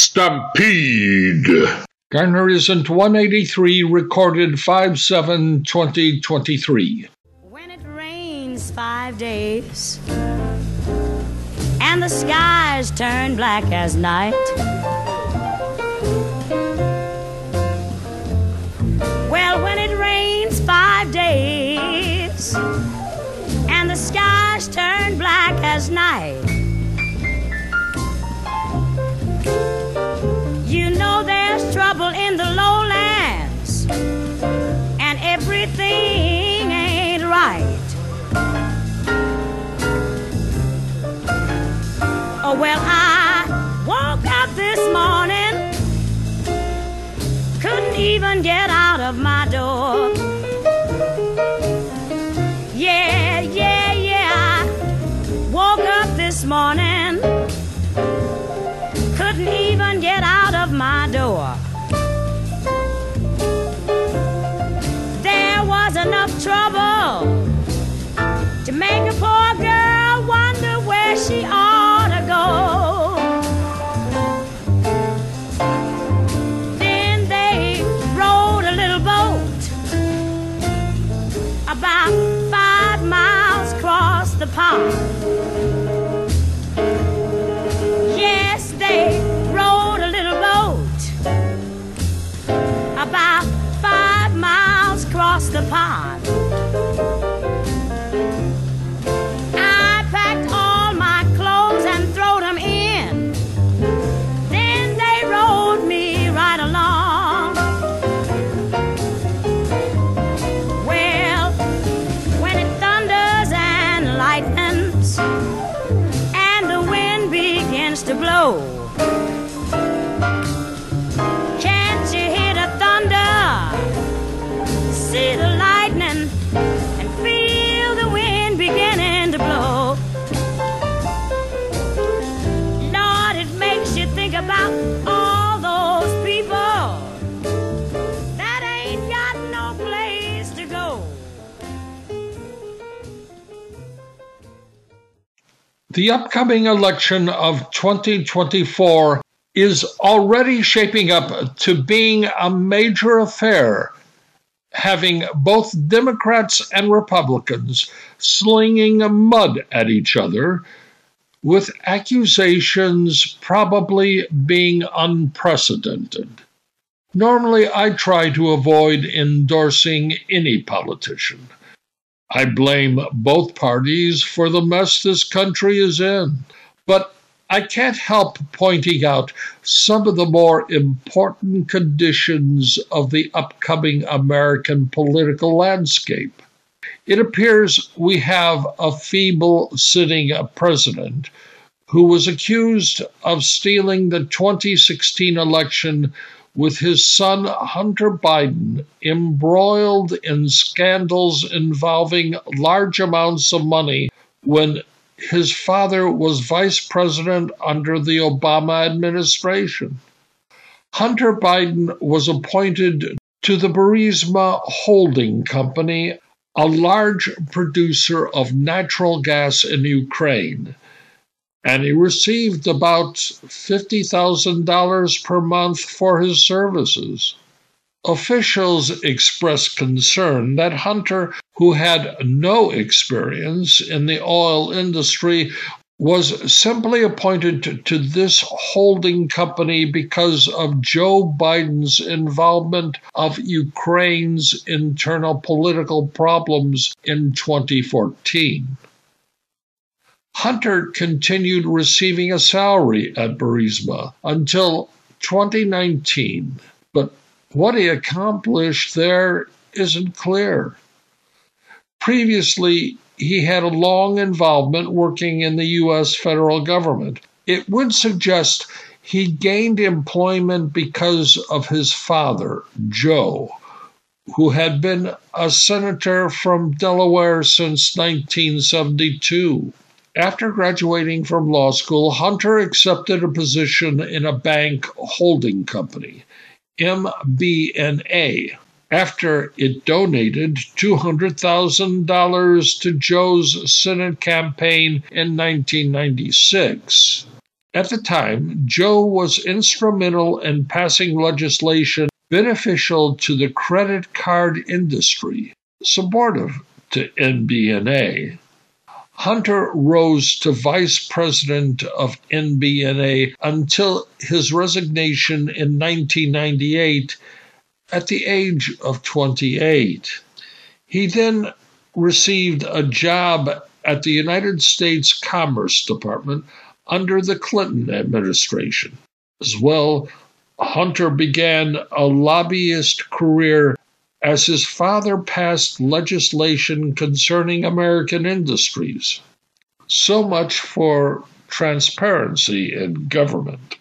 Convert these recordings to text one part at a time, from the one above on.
Stampede. Garner isn't 183, recorded 5 7 2023. When it rains five days and the skies turn black as night. Well, when it rains five days and the skies turn black as night. Trouble in the lowlands and everything ain't right. Oh, well, I woke up this morning, couldn't even get out of my door. Yeah, yeah, yeah, woke up this morning, couldn't even get out of my door. Across begins The upcoming election of 2024 is already shaping up to being a major affair, having both Democrats and Republicans slinging mud at each other, with accusations probably being unprecedented. Normally, I try to avoid endorsing any politician. I blame both parties for the mess this country is in, but I can't help pointing out some of the more important conditions of the upcoming American political landscape. It appears we have a feeble sitting president who was accused of stealing the 2016 election with his son Hunter Biden embroiled in scandals involving large amounts of money when his father was vice president under the Obama administration. Hunter Biden was appointed to the Burisma Holding Company, a large producer of natural gas in Ukraine and he received about $50,000 per month for his services. Officials expressed concern that Hunter, who had no experience in the oil industry, was simply appointed to, this holding company because of Joe Biden's involvement of Ukraine's internal political problems in 2014. Hunter continued receiving a salary at Burisma until 2019, but what he accomplished there isn't clear. Previously, he had a long involvement working in the U.S. federal government. It would suggest he gained employment because of his father, Joe, who had been a senator from Delaware since 1972. After graduating from law school, Hunter accepted a position in a bank holding company, MBNA, after it donated $200,000 to Joe's Senate campaign in 1996. At the time, Joe was instrumental in passing legislation beneficial to the credit card industry, supportive to MBNA. Hunter rose to vice president of MBNA until his resignation in 1998 at the age of 28. He then received a job at the United States Commerce Department under the Clinton administration. As well, Hunter began a lobbyist career as his father passed legislation concerning American industries. So much for transparency in government.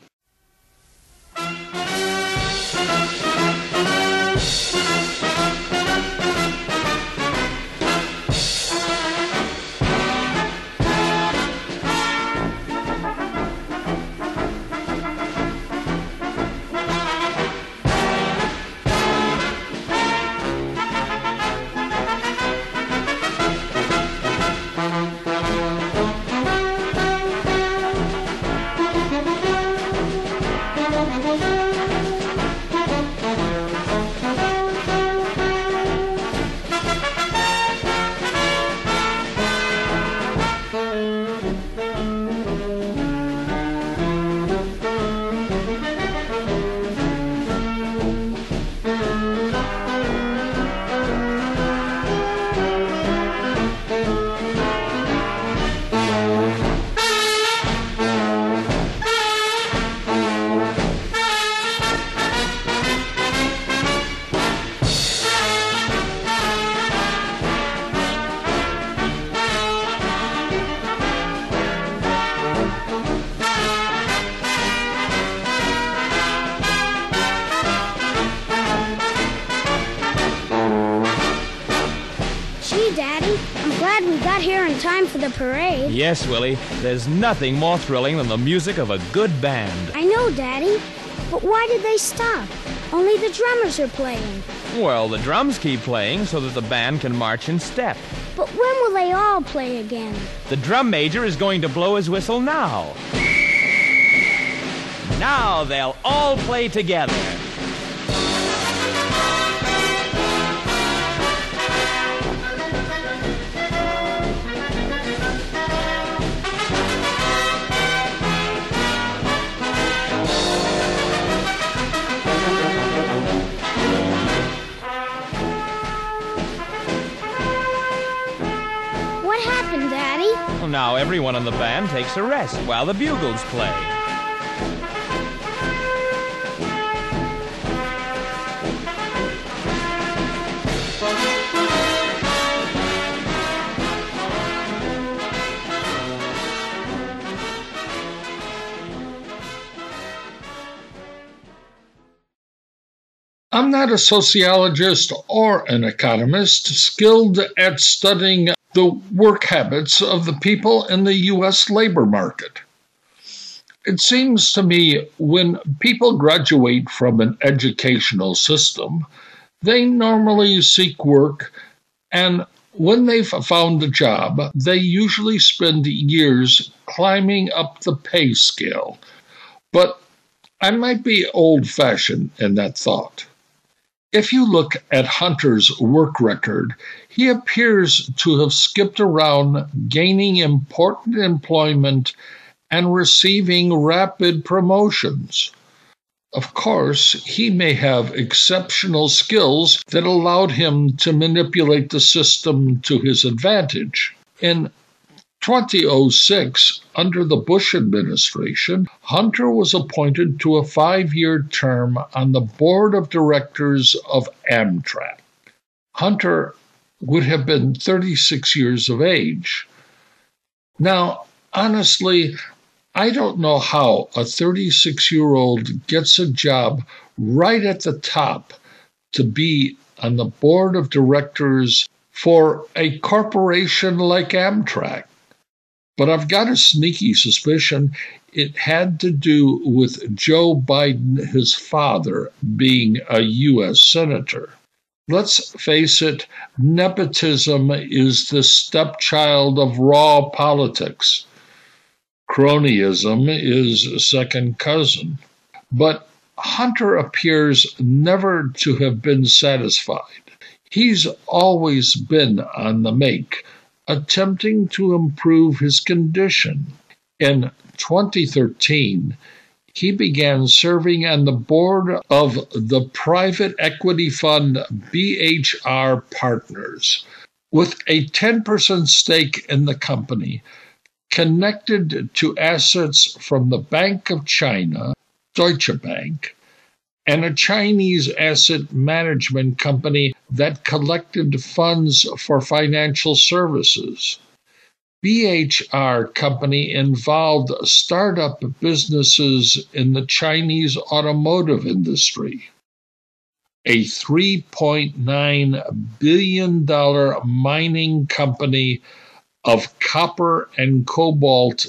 Yes, Willie. There's nothing more thrilling than the music of a good band. I know, Daddy. But why did they stop? Only the drummers are playing. Well, the drums keep playing so that the band can march in step. But when will they all play again? The drum major is going to blow his whistle now. Now they'll all play together. Now everyone in the band takes a rest while the bugles play. I'm not a sociologist or an economist skilled at studying the work habits of the people in the U.S. labor market. It seems to me when people graduate from an educational system, they normally seek work, and when they've found a job, they usually spend years climbing up the pay scale. But I might be old fashioned in that thought. If you look at Hunter's work record, he appears to have skipped around gaining important employment and receiving rapid promotions. Of course, he may have exceptional skills that allowed him to manipulate the system to his advantage. In 2006, under the Bush administration, Hunter was appointed to a five year term on the board of directors of Amtrak. Hunter would have been 36 years of age. Now, honestly, I don't know how a 36 year old gets a job right at the top to be on the board of directors for a corporation like Amtrak. But I've got a sneaky suspicion it had to do with Joe Biden, his father, being a U.S. Senator. Let's face it, nepotism is the stepchild of raw politics. Cronyism is second cousin. But Hunter appears never to have been satisfied. He's always been on the make, attempting to improve his condition. In 2013, he began serving on the board of the private equity fund BHR Partners. With a 10% stake in the company, connected to assets from the Bank of China, Deutsche Bank, and a Chinese asset management company that collected funds for financial services. BHR company involved startup businesses in the Chinese automotive industry. A $3.9 billion mining company of copper and cobalt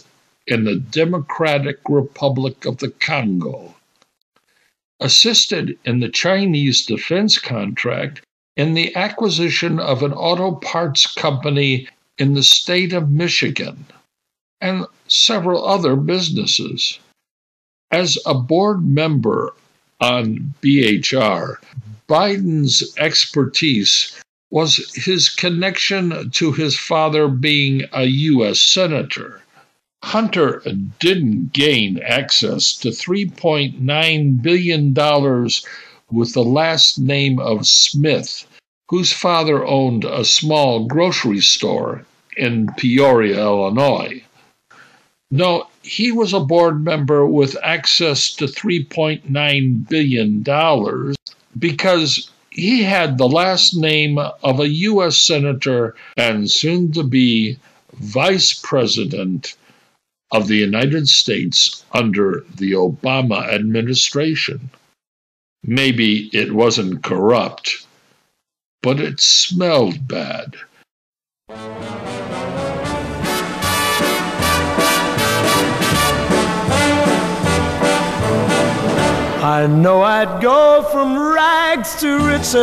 in the Democratic Republic of the Congo. Assisted in the Chinese defense contract in the acquisition of an auto parts company in the state of Michigan and several other businesses. As a board member on BHR, Biden's expertise was his connection to his father being a U.S. Senator. Hunter didn't gain access to $3.9 billion with the last name of Smith, whose father owned a small grocery store in Peoria, Illinois. No, he was a board member with access to $3.9 billion because he had the last name of a U.S. Senator and soon to be Vice President of the United States under the Obama administration. Maybe it wasn't corrupt, but it smelled bad. I know I'd go from rags to riches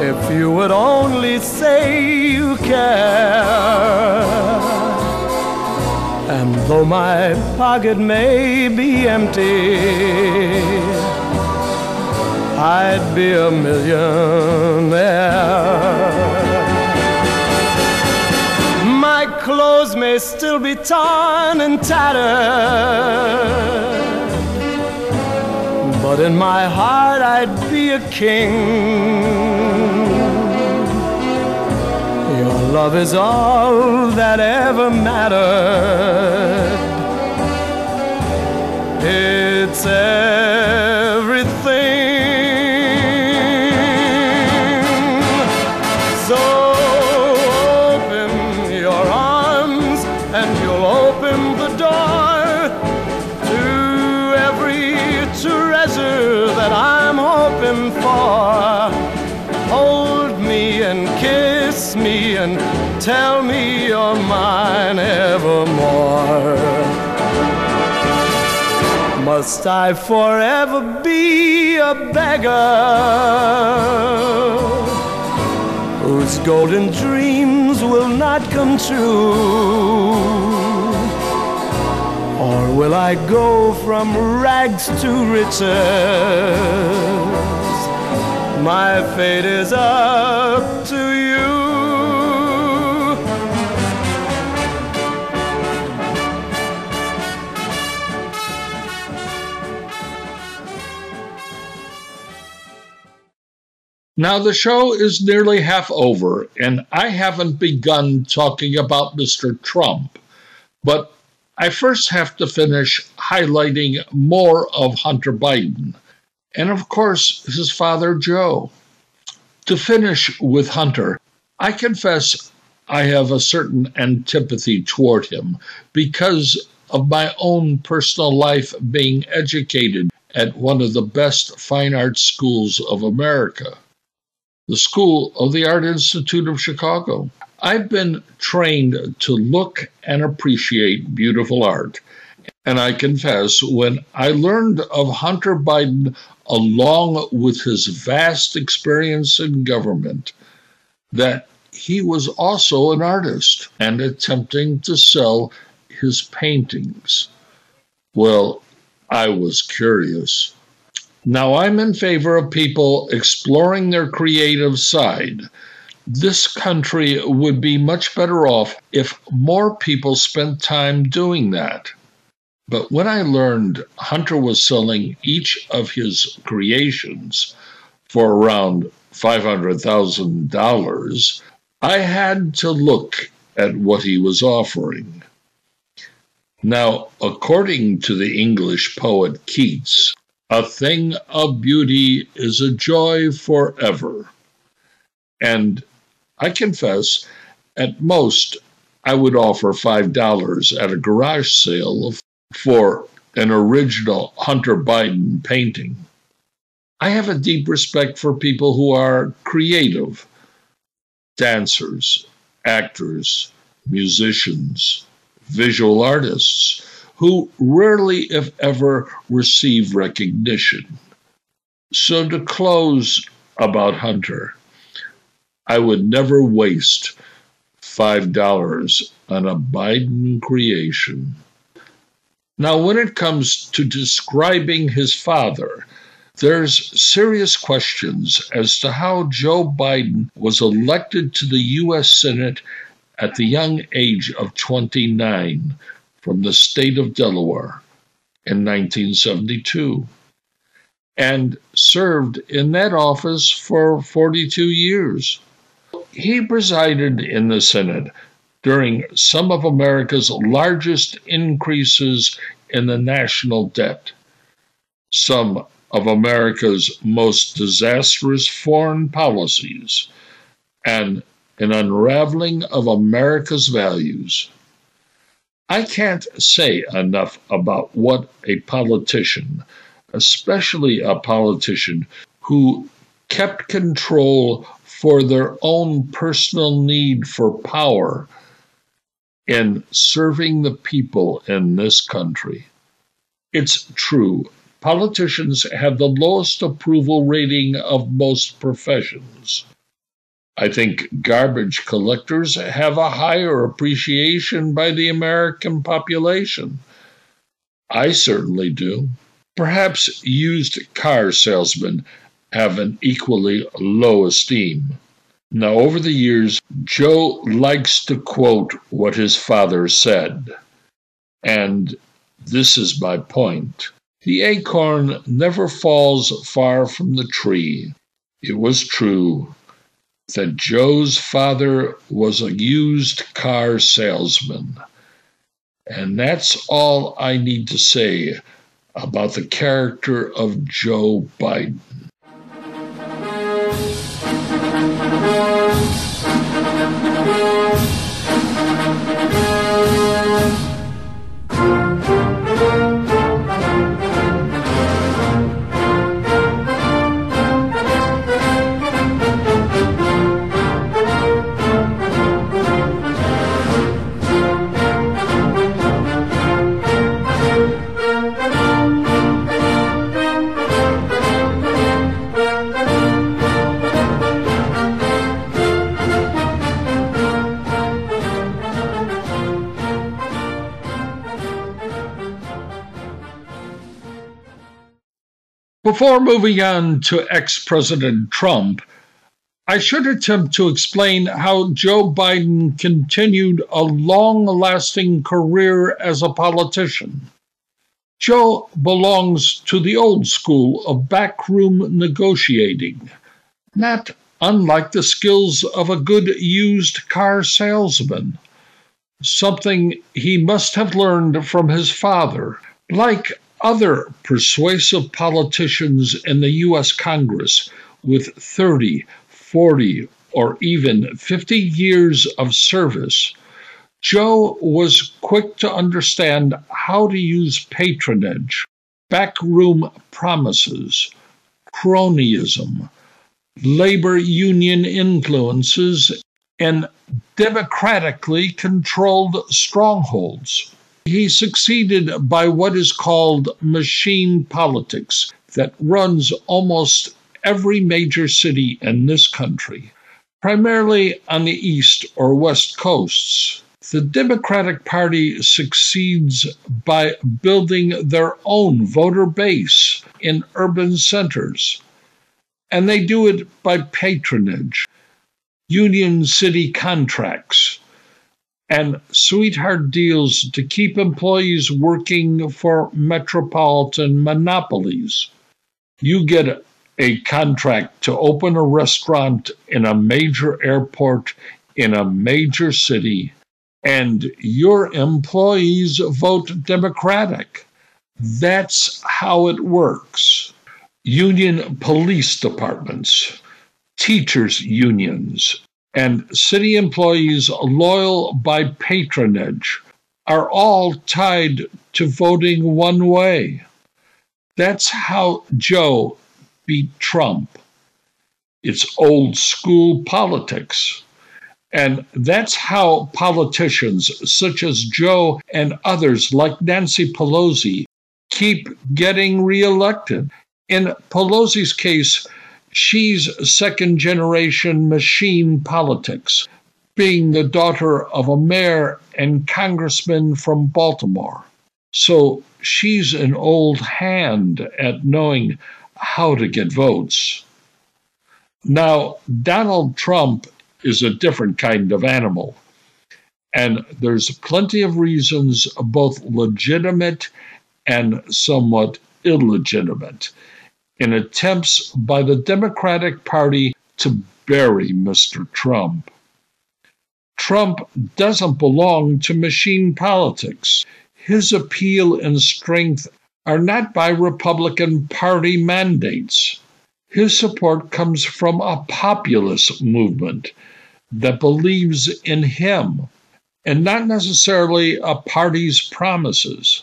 if you would only say you care. And though my pocket may be empty, I'd be a millionaire. My clothes may still be torn and tattered, but in my heart I'd be a king. Your love is all that ever mattered. It's everything. Tell me you're mine evermore. Must I forever be a beggar whose golden dreams will not come true? Or will I go from rags to riches? My fate is up Now, the show is nearly half over, and I haven't begun talking about Mr. Trump, but I first have to finish highlighting more of Hunter Biden, and of course, his father, Joe. To finish with Hunter, I confess I have a certain antipathy toward him because of my own personal life being educated at one of the best fine arts schools of America the School of the Art Institute of Chicago. I've been trained to look and appreciate beautiful art. And I confess, when I learned of Hunter Biden, along with his vast experience in government, that he was also an artist and attempting to sell his paintings. Well, I was curious. Now, I'm in favor of people exploring their creative side. This country would be much better off if more people spent time doing that. But when I learned Hunter was selling each of his creations for around $500,000, I had to look at what he was offering. Now, according to the English poet Keats, a thing of beauty is a joy forever. And I confess, at most, I would offer $5 at a garage sale for an original Hunter Biden painting. I have a deep respect for people who are creative dancers, actors, musicians, visual artists who rarely, if ever, receive recognition. So, to close about Hunter, I would never waste $5 on a Biden creation. Now, when it comes to describing his father, there's serious questions as to how Joe Biden was elected to the U.S. Senate at the young age of 29 from the state of Delaware in 1972 and served in that office for 42 years. He presided in the Senate during some of America's largest increases in the national debt, some of America's most disastrous foreign policies, and an unraveling of America's values. I can't say enough about what a politician, especially a politician who kept control for their own personal need for power in serving the people in this country. It's true, politicians have the lowest approval rating of most professions. I think garbage collectors have a higher appreciation by the American population. I certainly do. Perhaps used car salesmen have an equally low esteem. Now, over the years, Joe likes to quote what his father said. And this is my point. The acorn never falls far from the tree. It was true that Joe's father was a used car salesman. And that's all I need to say about the character of Joe Biden. Before moving on to ex President Trump, I should attempt to explain how Joe Biden continued a long lasting career as a politician. Joe belongs to the old school of backroom negotiating, not unlike the skills of a good used car salesman, something he must have learned from his father. Like other persuasive politicians in the U.S. Congress with 30, 40, or even 50 years of service, Joe was quick to understand how to use patronage, backroom promises, cronyism, labor union influences, and democratically controlled strongholds. He succeeded by what is called machine politics that runs almost every major city in this country. primarily on the East or West Coasts. The Democratic Party succeeds by building their own voter base in urban centers, and they do it by patronage, union city contracts, and sweetheart deals to keep employees working for metropolitan monopolies. You get a contract to open a restaurant in a major airport in a major city, and your employees vote Democratic. That's how it works. Union police departments, teachers' unions, and city employees loyal by patronage are all tied to voting one way. That's how Joe beat Trump. It's old school politics. And that's how politicians such as Joe and others like Nancy Pelosi keep getting reelected. In Pelosi's case, she's second generation machine politics, being the daughter of a mayor and congressman from Baltimore. So she's an old hand at knowing how to get votes. Now, Donald Trump is a different kind of animal. And there's plenty of reasons, both legitimate and somewhat illegitimate, in attempts by the Democratic Party to bury Mr. Trump. Trump doesn't belong to machine politics. His appeal and strength are not by Republican Party mandates. His support comes from a populist movement that believes in him and not necessarily a party's promises.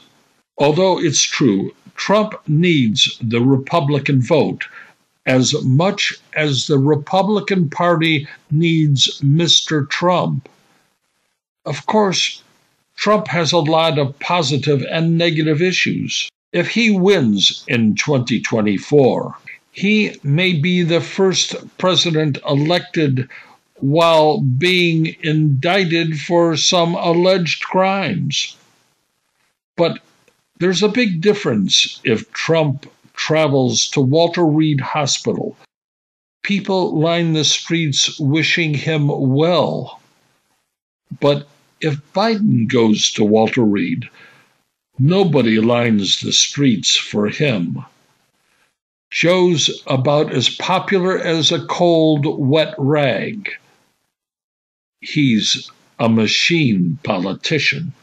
Although it's true, Trump needs the Republican vote as much as the Republican Party needs Mr. Trump. Of course, Trump has a lot of positive and negative issues. If he wins in 2024, he may be the first president elected while being indicted for some alleged crimes. But there's a big difference if Trump travels to Walter Reed Hospital. People line the streets wishing him well. But if Biden goes to Walter Reed, Nobody lines the streets for him. Joe's about as popular as a cold, wet rag. He's a machine politician.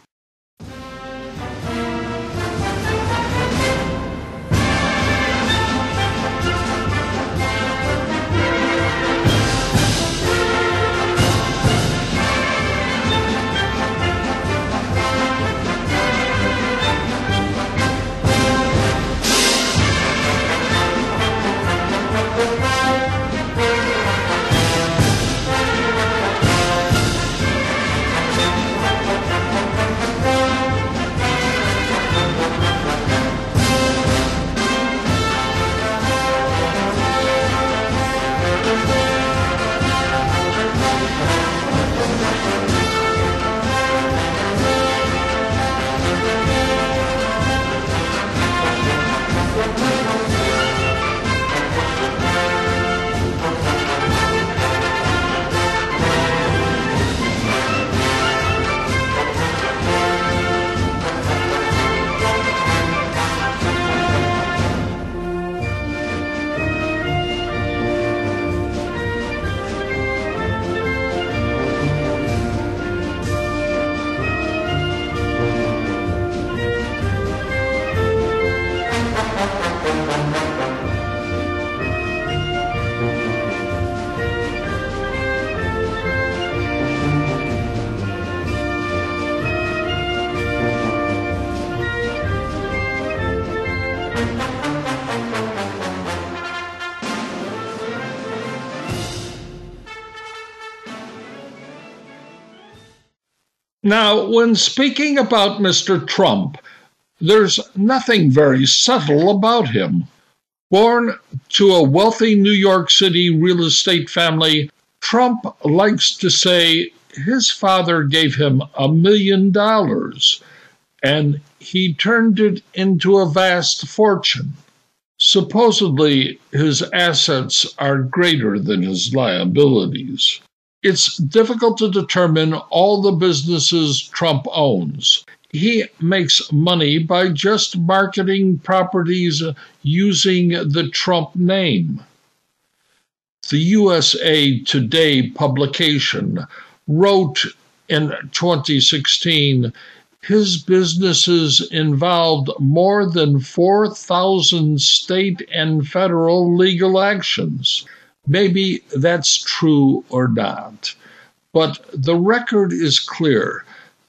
Now, when speaking about Mr. Trump, there's nothing very subtle about him. Born to a wealthy New York City real estate family, Trump likes to say his father gave him a million dollars and he turned it into a vast fortune. Supposedly, his assets are greater than his liabilities. It's difficult to determine all the businesses Trump owns. He makes money by just marketing properties using the Trump name. The USA Today publication wrote in 2016 his businesses involved more than 4,000 state and federal legal actions. Maybe that's true or not, but the record is clear.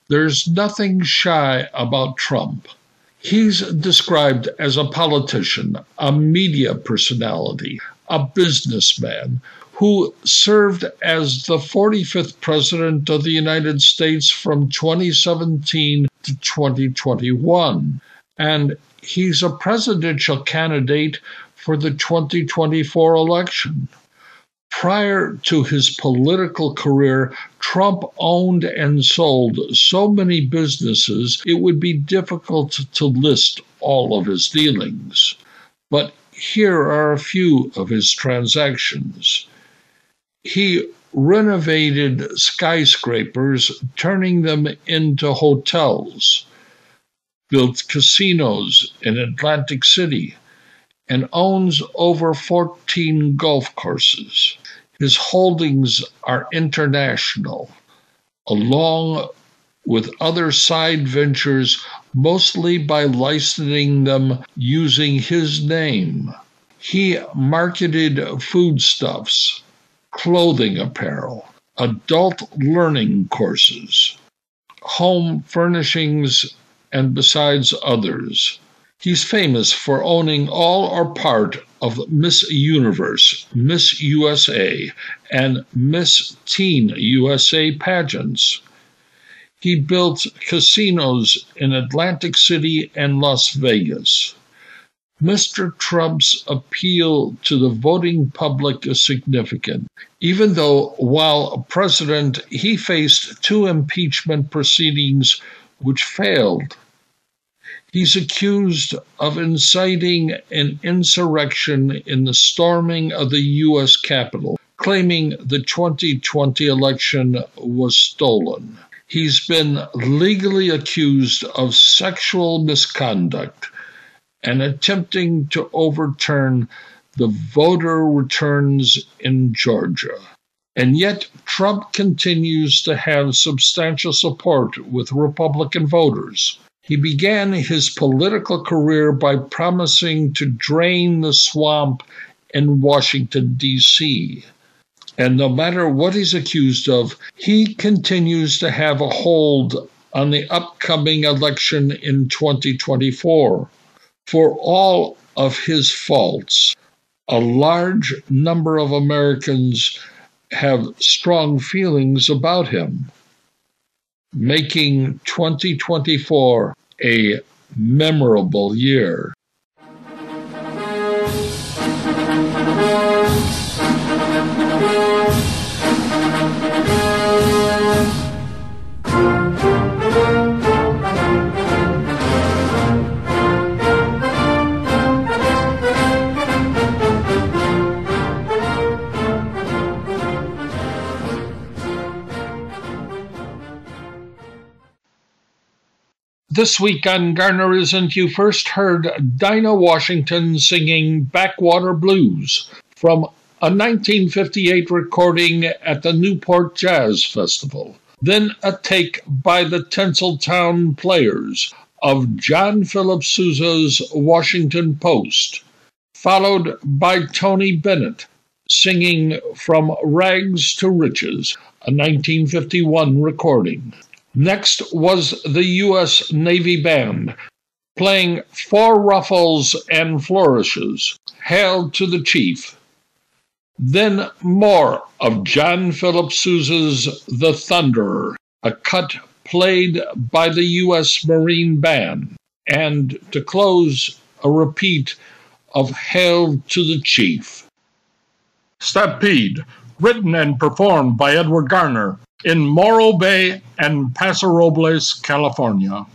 There's nothing shy about Trump. He's described as a politician, a media personality, a businessman who served as the 45th President of the United States from 2017 to 2021. And he's a presidential candidate for the 2024 election. Prior to his political career, Trump owned and sold so many businesses it would be difficult to list all of his dealings. But here are a few of his transactions. He renovated skyscrapers, turning them into hotels, built casinos in Atlantic City, and owns over 14 golf courses. His holdings are international, along with other side ventures, mostly by licensing them using his name. He marketed foodstuffs, clothing apparel, adult learning courses, home furnishings, and besides others. He's famous for owning all or part of Miss Universe, Miss USA, and Miss Teen USA pageants. He built casinos in Atlantic City and Las Vegas. Mr. Trump's appeal to the voting public is significant, even though while president, he faced two impeachment proceedings which failed. He's accused of inciting an insurrection in the storming of the U.S. Capitol, claiming the 2020 election was stolen. He's been legally accused of sexual misconduct and attempting to overturn the voter returns in Georgia. And yet, Trump continues to have substantial support with Republican voters. He began his political career by promising to drain the swamp in Washington, D.C. And no matter what he's accused of, he continues to have a hold on the upcoming election in 2024 for all of his faults, a large number of Americans have strong feelings about him, making 2024 a memorable year. This week on Garner Isn't, you first heard Dinah Washington singing Backwater Blues from a 1958 recording at the Newport Jazz Festival. Then a take by the Tinseltown Players of John Philip Sousa's Washington Post, followed by Tony Bennett singing From Rags to Riches, a 1951 recording. Next was the U.S. Navy Band, playing Four Ruffles and Flourishes, Hail to the Chief. Then more of John Philip Sousa's The Thunderer, a cut played by the U.S. Marine Band. And to close, a repeat of Hail to the Chief. Stampede written and performed by Edward Garner in Morro Bay and Paso Robles, California.